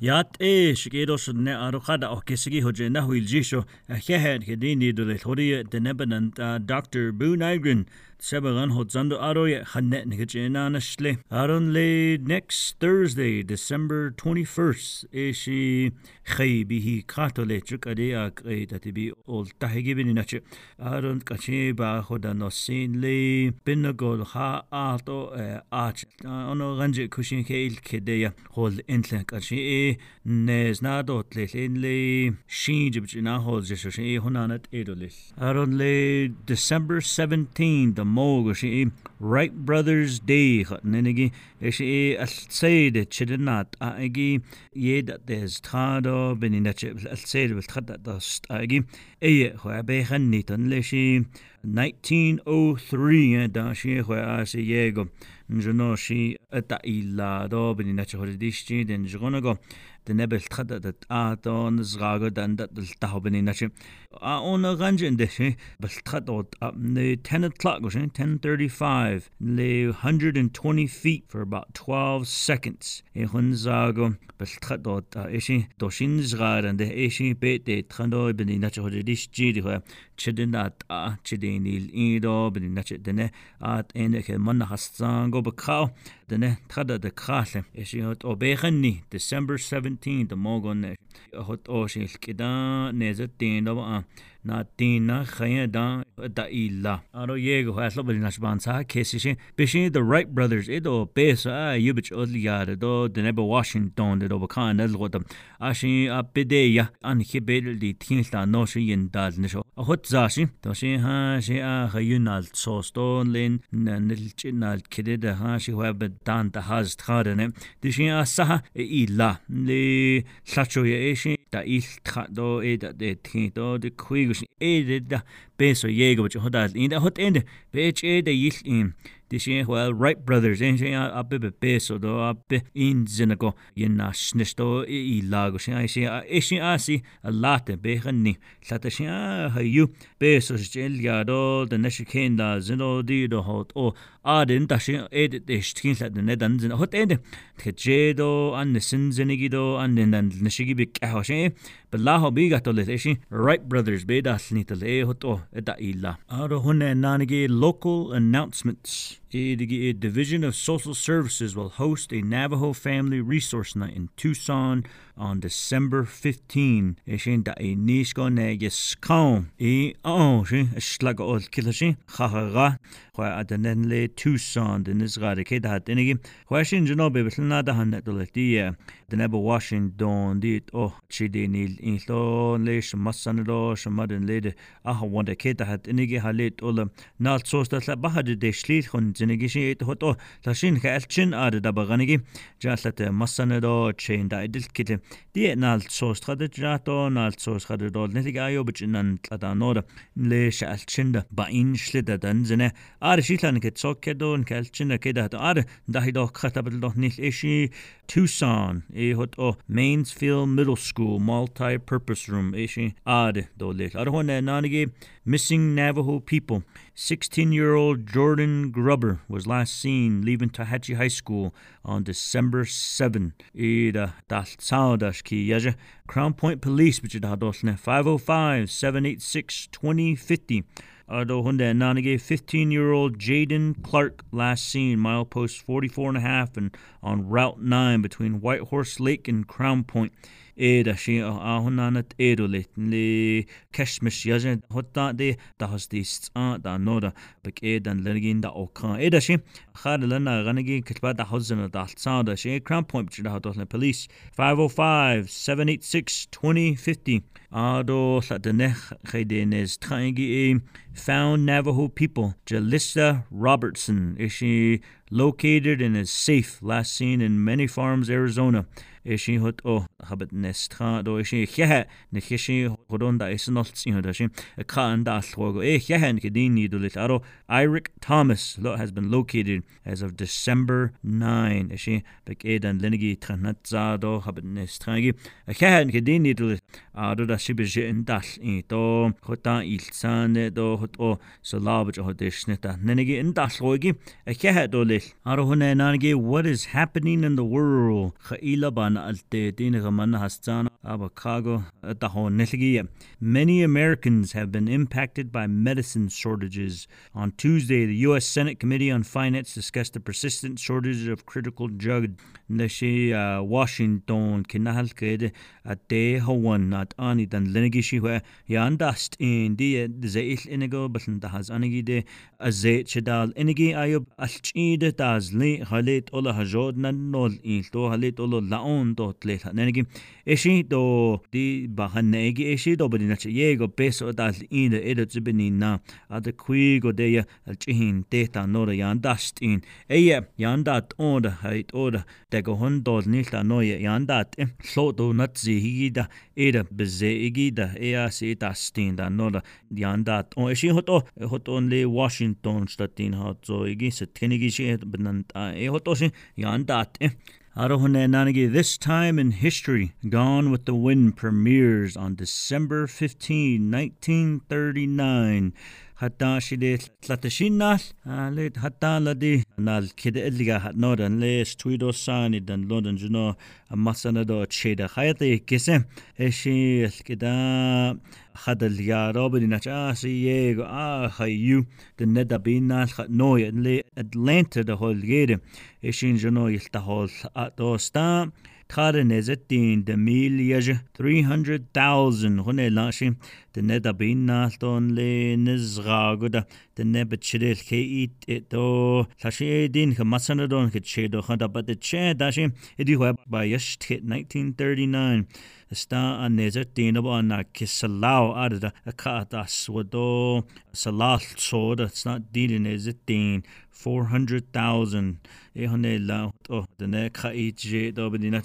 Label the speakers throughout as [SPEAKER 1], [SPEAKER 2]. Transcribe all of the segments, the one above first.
[SPEAKER 1] Yat e shigedo shne arukada okesigi hoje na huilji sho hehe hedini do le thori de nebanan Dr. Boone Igren Sebalan Hotzando Aroye Hanet Nikachinanashle. Aronle next Thursday, December 21st, Eshi Khaybihi Katolechuk Adeak Etatibi Old Tahigibinache. Aron Kacheba Hodanosin Le Binagol Ha Alto e, Ach. Ono Ranji Kushin Kail Kedeya Hold Entlen Kachi E Neznadot Lehinle Shinjibchina Hold Jeshoshi e Honanat Edolis. Aronle December 17th, موغ شي رايت برذرز دي ننيغي إيش اي السيد تشدنات ايغي يد ذس تادو بنينات السيد بالتخدا دست ايغي اي خو ابي خنيتن ليشي 1903 en dan she khwa ase yego jno shi ata illa do bin na chhor dishti den jgona go de nebel khada dat a to nzga go dan dat dil ta bin na chi a on ganjen de shi bel khada at ne 10 o'clock go 10:35 le 120 feet for about 12 seconds. E hun zago bel khada at ishi do shin zga dan de ishi be de khando e bin na chhor dishti de chidin at a chidin din il-ido, bil-naċċeddene, għat enek manna ħassango bakaw, dene tada de kale is hot obegani December 17 de mogon hot oshil kida neze tin da ba na tin na khaya da da illa aro yego haslo bel nas ban sa kesishi bishin the Wright brothers ido besa yubich odliada do dene ba Washington do bakan da lotam ashin apedeya an hibel di tin sta no shi yin dal nisho hot zashi to shi ha shi a khayunal soston lin na nilchinal kidida ha shi wabad tanta hast harene dishin asaha illa le lacho ye eshin ta iltha do e da de thi do de khuigus e de da beso yego bach hodal in da hot end bech e de il in dishin well right brothers. In shin a bit beso do a bit in zinago yin na shnish do illa go shin ai shin a eshin asi a latte be khanni latte shin ha yu besos elgado de neshi kenda zindo dido hot o adin dashi ed deştkin sadne nedan zin hot ende ed tejedo an nesin zinigido an nendan neshi gibi kahoshe belaho bi gato le eshi right brothers be dasni tele hot o da illa aro hunne nanigi local announcements. A Division of Social Services will host a Navajo Family Resource Night in Tucson on December 15 é da é níos go negus cá í á sin sle ó ki хва аденле Tucson den Israel ke hat enige question jno be bilna da han da ti den ab Washington dit o chidi nil in lo le shmasan lo shmaden le ah wonder ke da hat enige halet ul nal sos da ba had de shlil khon zinige shi et hot o lashin ka elchin ad da baganige jallat masan lo chain da idil kit di nal sos da jato nal sos khad dol ne ayo bichin nan ta da nor le shalchin da ba in shlida dan zine sokkedó an keltsinna ké a dahidó chatabel doch nicht é sí Tucson é hot ó Mansfeld Middle School Multi-Purpose Room sin ade dó le. Ar hon nánigé missing Navajo people. 16-year-old Jordan Gruber was last seen leaving Tohatchi High School on December 7. Ida dal saudas ki yaja Crownpoint Police which hadosne 505 786 2050. Ado Hyundai Nanige 15 year old Jayden Clark last seen milepost 44 and a half and on Route 9 between Whitehorse Lake and Crownpoint. éad a sin áhunnanat éúléiten lí ceismisíasin thutáí dahastí an dá nóra be éad an leginn da óán éad sin char lena ganigí cutpa a hosanna dalsáda sé Crown Point da ható le polís 505 786 2050 ádó le denech ché dénis traigi é Found Navajo People Jalissa Robertson. Is she located and is safe last seen in many farms Arizona. sin hut ó habit dó sin chethe na chi sin chodónda is san noltíú sin a cá an dáthó go. É chehan go daoine dú lit aró Irric Thomas lo has been located as of December 9 is sin be é an linnigí trenazádó habit a chehan go daoine dú ado da si beje in dal i do hota ilsane do hot o so lab jo hodishneta nenegi in dal roigi a kehe do lil? Aro what is happening in the world? Khaila ban alte din gaman hastan aba kago da ho nelgi many americans have been impacted by medicine shortages. On tuesday the us senate committee on finance discussed the persistent shortage of critical drug Uh, na sé Washington cinnahall céide a dé hahain at aní den linnaigi si chu i an dast in dí sé ill inigo ballin dahas anigi dé a zéit se dal inigi aob alltíide das lí chaléit óla hajód na nó íl dó chaléit óla laón dó léit nenigi. É e si dó dí bachannéigi é si dobadí e na se dhé go bes ó dal ine idir e te biní ná a de chuig go déie uh, al tíhín déta nóra an dast ín. É an dat óda hait óda de go hon dol nilta noye yan dat eh, so do nat zi higida eda eh, beze igida ea eh, se ta stinda no da yandat o eshi hoto hoto le Washington statin hat so igi se tenigi shi benant e hoto shi yandat This Time in History, Gone with the Wind premieres on December 15, 1939. hatta shide tlatashinal le hatta ladi nal kide eliga hat nodan le stuido sani dan london juno masana do cheda khayate kese eshi kida خد اليارو بدي نتشاس ييغو آه خيو دندا بينا نوي اللي أتلانتا ده هول جيدي إشين جنو يلتهول أتوستا Tare nezettin de mil yeje 300,000 hune lashi تنه بينا تون لي نزغا قدا تنه بتشريل كي إيت تو تاشي دين كمسنا دون كتشيدو خدا بتشي داشي إدي هو بايشت 1939 está a nesa dina bo na kisalau arda a kata swado salal soda it's not dina nesa din 400,000 ehone la to the ne kha je do bidina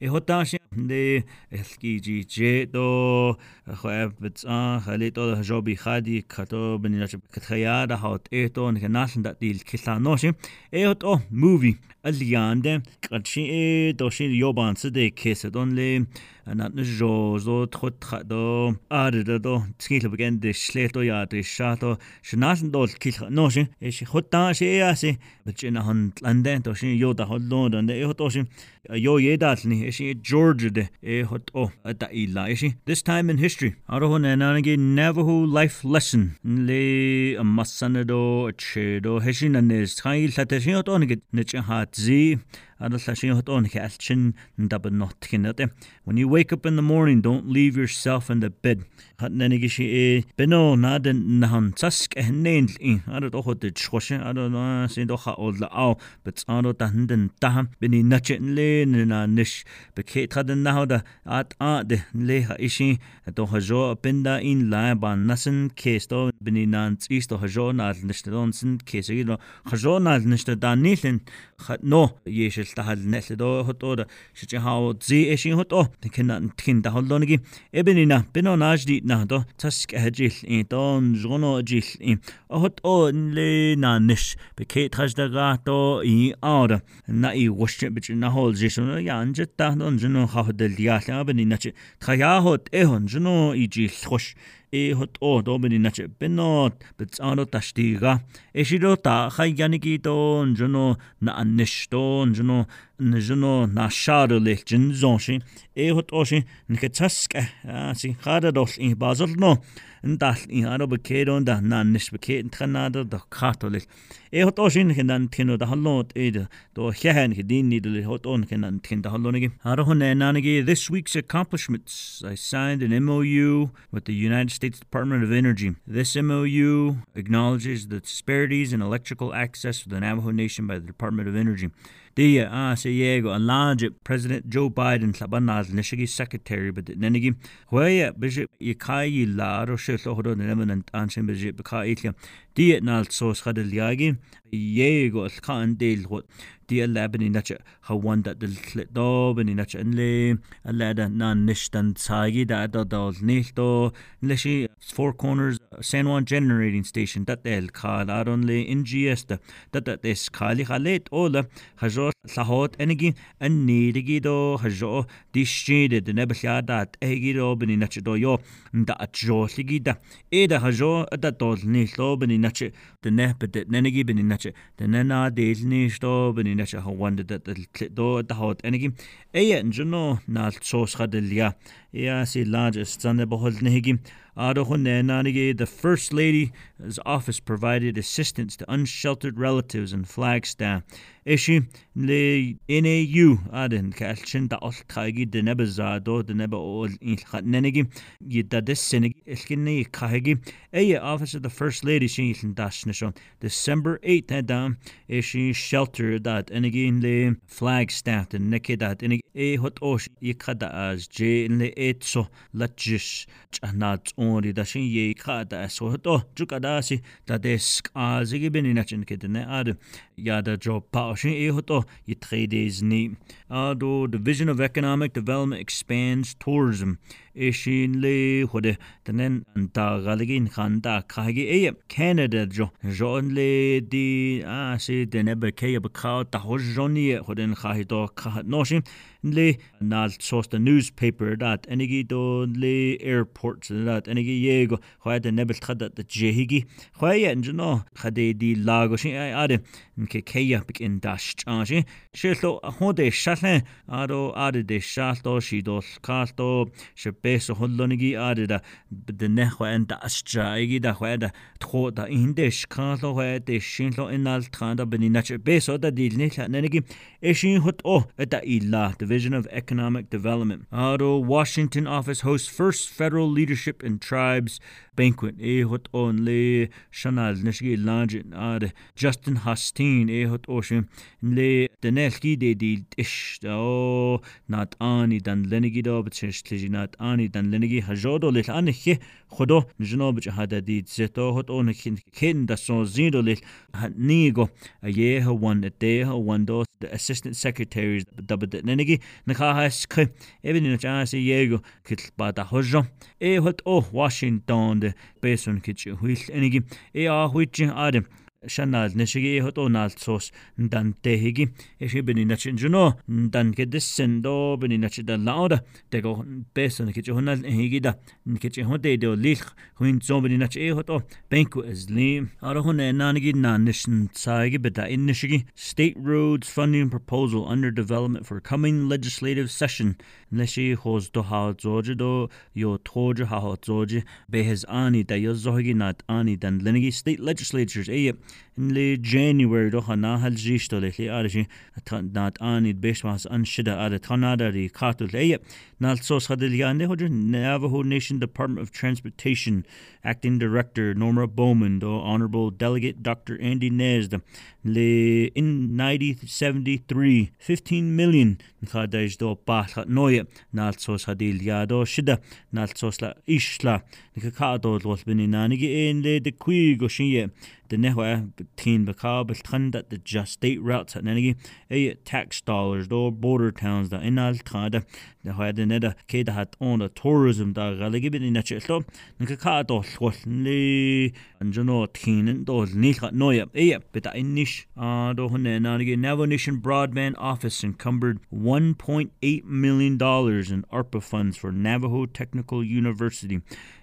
[SPEAKER 1] Эхоташи де элкижиче до хавц а халито жоби хади като бенилач катхаяда хот это нэхнаалан да дил киланоши эхот о муви алианде качи э доши ёбанце де кесэдон ле анат жозо тхот хадо арда до тхил бген де шлето яд шато шнаалан дол кил ноши эш хоташи яси бчина хон ланден доши ёда холлон да эхот оши ё едаални shnasen dol kil no shi e shi hota shi e asi bchina han lande to shi yo da hollon dan e hot o shi yo ye dat ni e shi georgia de e hot o da ila e shi this time in history aro hon na na navajo life lesson. Le masanado chedo he shi na ne sai la te adallashing hot on ke alchin dab not kinade when you wake up in the morning don't leave yourself in the bed. Hat nenigi shi e beno naden nahan tsask nein in adot hot de choshe adot na sind doch ol au bet ado danden da bin i nachen le na nish beket hat den nahoda at a de le ha ishi to hajo pinda in la ban nasen kesto bin i nan isto hajo na alnishte donsen kesegino hajo na alnishte danilin hat no yeshel та халнэл до хотод шичи хао зи эшин хото тхэн тхэн да холлоныги эбенина бено наажди на до цаск ажил и дон жгоно ажил и хот э о ле на ниш бе кет хаждага то и ауда на и вош бич на хол жишно янж та дон жно хахдэл яла бенина чи. Тхаяхот эхон жно и жил хош e hot o do meni na che benno bitsano tashtiga e shiro ta khayani ki ton jono na anishton jono jono na shar lekin zonshi e hot o shin nike task si khada eh, dol in bazol no ndal in aro bekedon da na nish beked tkanada da katolik e hot o shin hinan tino da halot e do hehen hidin nidul hot on hinan tin da halonigi aro honen nanigi this week's accomplishments i signed an MOU with the United States Department of Energy. This MOU acknowledges the disparities in electrical access for the Navajo Nation by the Department of Energy. Uh, uh, Dia a sé dhégo an President Joe Biden tlabannáil nisigi secretary be nenigi chué be i caií lá ó sé lochadó na an an sin دي نال صوص خد الياجي ييغو الكان ديل هو دي اللعبني نتش هوان دا دل دوبني نتش انلي اللادا نان نشتن تساجي دا دا دول نيلتو لشي فور كورنرز سان وان جنريتنج ستيشن دا دل كال ارون لي ان جي اس دا دا دس كالي خليت اولا خجور llahot enigi an nidigi do hajo dishide de nebelada egi do bini nache do yo da e da. Hajo da dol ni lo bini nache de nebe de nenigi bini nache de nena de ni sto bini nache ha wanda da do da hot enigi. E enjuno na sos khadelia ya si largest zane behol nehigi the First Lady's office provided assistance to unsheltered relatives in Flagstaff. Ishi le NAU adin kalchin da olkhagi de nebe zado de nebe ol ilkhat nenegi yidda des sinig ilkinni kahegi eye office of the First Lady shin dashnishon December 8th adam ishi shelter that enegi le Flagstaff de neke that enig e hot osh yikhada as je le etso lachis chanat mōri da shīng yei kā tā sō tō chū kā dā sī tā tē sik ā zī kī bēni nā chīn kē tē nē ā rī yā dā jō pā shīng yei hō tō yī tē dēs nī ā dō the vision of economic development expands tourism eshin le hode. Tenen ta galigin khan ta khagi e canada jo. Jon le di a se dene be ke be ka ta ho joni khoden khahi to kha no shin. Le nal sos the newspaper that enigi do le airport that enigi yego khoya de nebel khada de jehigi khoya en no khade di lago shin. Ai ade ke keya big in dash change shelo hode shatle ado ade de shalto shidol kalto shep peso hollonigi are da de ne en da ascha igi da ho tro da in de shkan lo in al tran da bin peso da dil ne, ne, ne e e la ne hot o da illa division of economic development. Aro washington office hosts first federal leadership in tribes. Banquet e hot on le shanal ne nishgi lanjin are justin hastin e hot oshin le de de dil ish o nat ani dan lenigi da betish tlijinat an ани дан ленги хажодо лил ани хи худо жноб жхада ди зето хот он хин хин да сон зиндо лил ниго ае ха ван те ха ван до the assistant secretaries дабд ленги наха хас к эвен ин чаас его китл ба да хожо. Э хот о вашингтон де бесон кич хуил энеги. Э а хуич адам huichin adam Sianal nes i hot o nal sos tehigi ke dissen do bini na chin dan lauda te go beson ke honal higi da. Ke chi hote do lich huin zo bini na chi hot o benku ara nanigi state roads funding proposal under development for coming legislative session. Neshi hos do ha zoje do yo toje ha ha zoje be his ani da yo zogi nat ani dan state legislatures in le January doch an nahal rísto le lé a ná anid béismas an sida a a tanadaí catú é ná sos chadilíane hoidir Navajo Nation Department of Transportation Acting Director Norma Bowman do Honorable Delegate Dr. Andy Nesda le in 1973 15 million chadéis do bachat noie ná sos chadíliadó sida ná sos le isla ni go cadó los bin nánig éon le de cuii go sin the nehwa teen bakab tran that the just state routes at nenigi a tax dollars do border towns da inal tada the hwa the neda ke da hat on the tourism da galigi bin na chelo nka ka do hlwll li an jono teen do ni kha noya e bit a inish a do hunne na nigi Navajo Nation Broadband Office encumbered 1.8 million dollars in ARPA funds for Navajo Technical University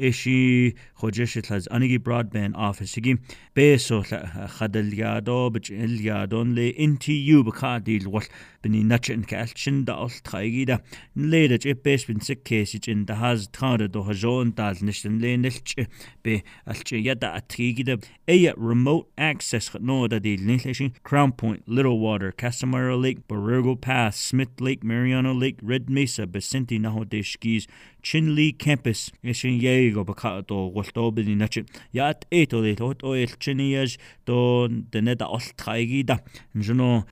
[SPEAKER 1] اشي خوجش تلاز انيجي برودبان اوفيسيجي بيسو خدليادو بجليادون لي انتي يو بكادي الوقت bini nachin kal chin da ol thaigi da. Leda che pes bin se kesi chin da has thara do hajon dal nishten le nilch be alche ya da atrigi da. E remote access no da de nilchin crown point little water casamara lake Borrego pass smith lake mariano lake red mesa besinti naho de skis chin lee campus e ishin yego baka do golto bini nachin. Ya at eto de tot o el chinias do de ne da ol thaigi da.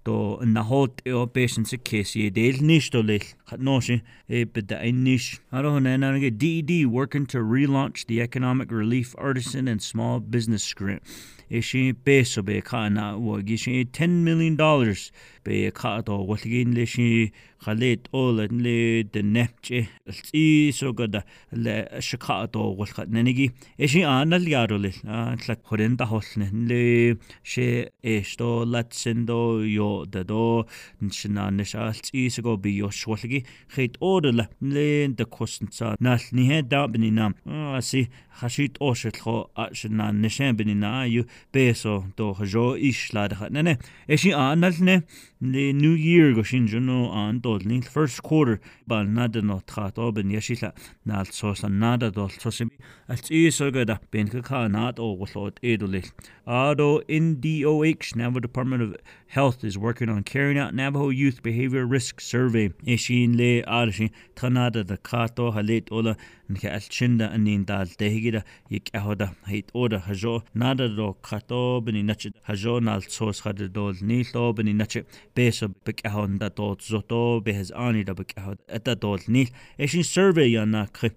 [SPEAKER 1] Do nahot e ó bésin sa céí déil níos do leil chat nó sin é be de níis. Ar hon enige DD working to relaunch the economic relief artisan and small business grant. ishi peso be ka na wo gishin 10 million dollars be ka to wo gin le shi khalet all and le de nepche tsi so gada le shika to wo khat ne gi. Ishi anal yaro le tlak horen da hol ne le she es lat latsen do yo da do nchna ne shal tsi so go bi yo shwol gi khit or le de kosn sa nal ni he da bni nam asi хашит ошетлхо ашна нешен бинина ю бесо то хжо ишлад хатнене эши аналне the New Year go sin no an dul ní first quarter ball nada nó chat ábin jeisiile náil sós an nada dul tosim a tí agad a ben go cá nád óhláid e éidirlil. Ádó NDOH, Navajo Department of Health is working on carrying out Navajo Youth Behavior Risk Survey. É sin le á sin tanada de cható ha léit óla an che da an níon dal dehigiide i cehoda heit óda haó nada dó cható bin í na haó náil sós chadidir dul níl ó bin í natte beso bik ahon da dot zoto behes ani da bik ahon eta dol nil. Eshin survey yana kh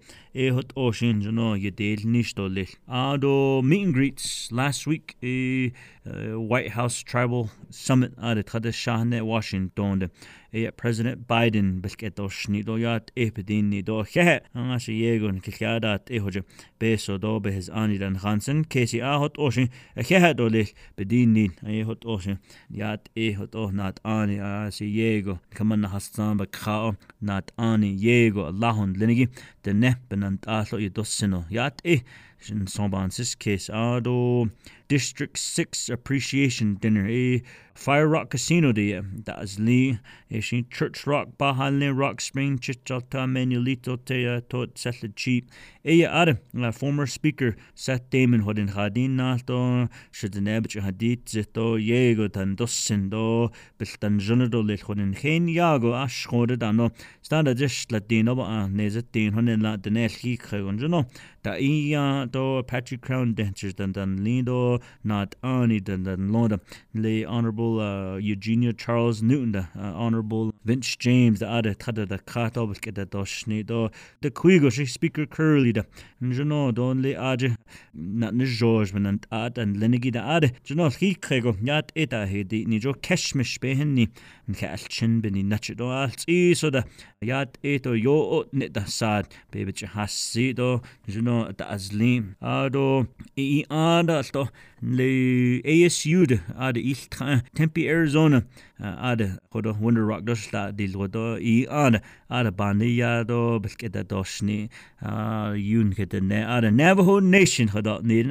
[SPEAKER 1] hot ocean no ye del nishtole ado meet and greets last week a White House tribal summit ah, at the Shahne Washington. At eh, President Biden bilketo shnido yat epidini do he anga se yegon kilada ehoje beso do be his anidan Hansen kesi a hot ocean he do le bedini a hot ocean yat e hot o nat ani a se yego kamanna hastan ba kha nat ani yego allahun linigi de ne bena нант аало и доссино яат э sin sombansis céis ádó District 6 Appreciation Dinner é Fire Rock Casino dia da is lí é eh, Church Rock Bahalne Rock Spring Chichiltah Manuelito te tot settled cheap. Eh, é ada le former speaker Seth Damon hod in chadín nátó se den nebit a hadít zitó égo an dosin dó bil an junnadó le chun in chéin jago a schóde an no sta a just le dé op a nése dé hunnin la den elchíche gon no Da í dó Patrick Crown Dentures den den lídó ná aní den den loda le honorable uh, Eugenia Charles Newton de uh, honorable Vince James de ade tad de katobal get dosni do de kuigo sé speaker Curley de Njano don le age na ne George men an ad an lenigi da ade. Jano chi krego nyat eta he di ni jo keshmish behen ni an kalchin bin ni natch do alt i so da yat eto yo ne da sad bebe che hasi do jano da azlim ado i anda alto. Le ASU de ad il Tempe Arizona. Ade hodo Wonder Rock dos la di lo do i anda ade baniya do bilkeda dosni a ah, yun ke de, de Navajo Nation gedaan. Nee,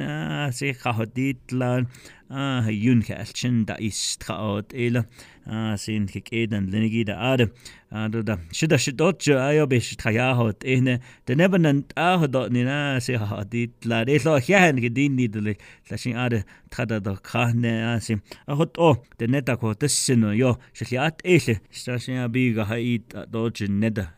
[SPEAKER 1] niet laten. юн хэлчин да истхаот эл син хик эдэн лениги да ад адода шида шидот жо айо биш тхаяхот эхне де небнэн аходот нина се хадит ла эло хяхан гэдин нидл лашин ад тхада до кахне аси ахот о де нета ко тэссэн ё шилиат эл шашин бига хаит дож неда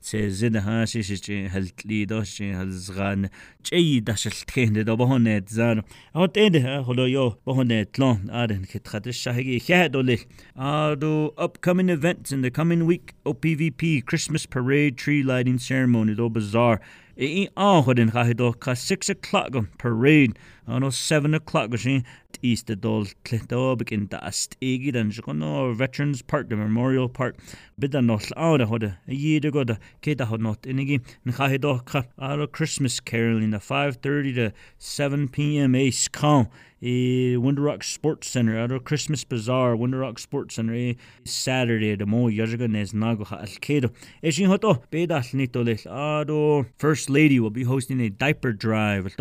[SPEAKER 1] се зэн хаши ши хэлтли дож хэлзган чэй дашилтхэн дэ бохонэт зан ахот эд холо ё bahonné tlán aden se che Ado upcoming events in the coming week? OPVP Christmas Parade Tree Lighting Ceremony do er Bazaar. I áhad in chaidó cha 6 o'clock parade ó 7 o'clock go sin ísta dul clitóbig in ast éigi an se nó Veterans Park the Memorial Park bid an nó áda chuda a dhéidir oh, go cé a nó inigi na chaidócha á Christmas Carolyn na 5:30 to 7 p.m. éis eh, cá. Eh, i Window Rock Sports Center a Christmas Bazaar Window Rock Sports Center é Saturday de mó joga nes nágocha alcédo. É sin hot bédal nító leis adó ah, First Lady will be hosting a diaper drive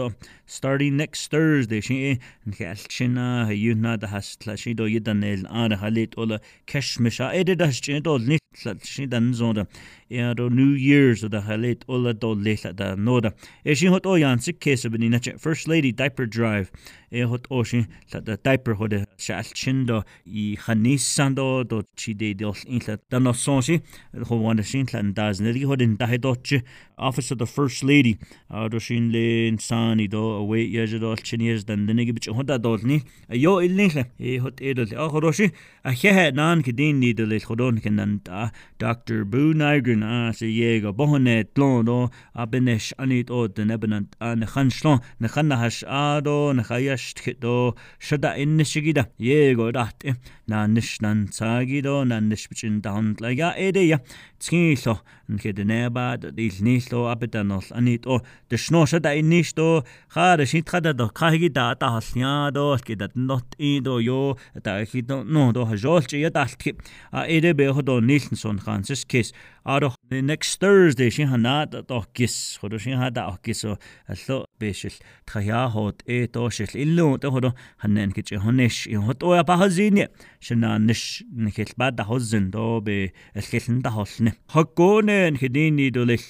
[SPEAKER 1] starting next Thursday Thursday sin an cheall sinna a dúna a hasla si dó iad anil an a chaléit óla ceismisá idir das sin dóní sin den zonda er do New Year's og da halet ola do lehla da noda. Er sin hot oyan sik case ben che First Lady Diaper Drive er hot o sin la da diaper hot shal chindo i khanis sando do chi de do in la da no son si ho wanda sin la da zneli hot in da hot office of the First Lady do sin le san i do away years do chin years dan den gi bich hot da do ni yo il ni hot edol a khoroshi a khe nan kidin ni do le khodon kenan da ha Dr. Bunaigun a se yega bohne tlondo a benesh anit o den ebenant a ne khanslon ne khanna hash ado ne khayasht khito shada innishigida yego dat na nishnan tsagido na nishbichin down laga ede ya tskinlo nke deneba dilnilo abedanol anit o de shnosha da innishto khare shit khada do khagi da ta halnya do kidat not ido yo ta khito no do hajolchi ya daltki a ede be hodo nil хэлсэн сунхан сэс кис арох next thursday шин ханаад дох кис хоро шин хада ох кис алло бешил тхаяхот э тошил иллу тэ хоро ханнэн кич хонэш ин хот оя бахазини шинаанэш нэхэл ба да хозэн до бе эхэлэн да холнэ хоггонэн хидини дулэл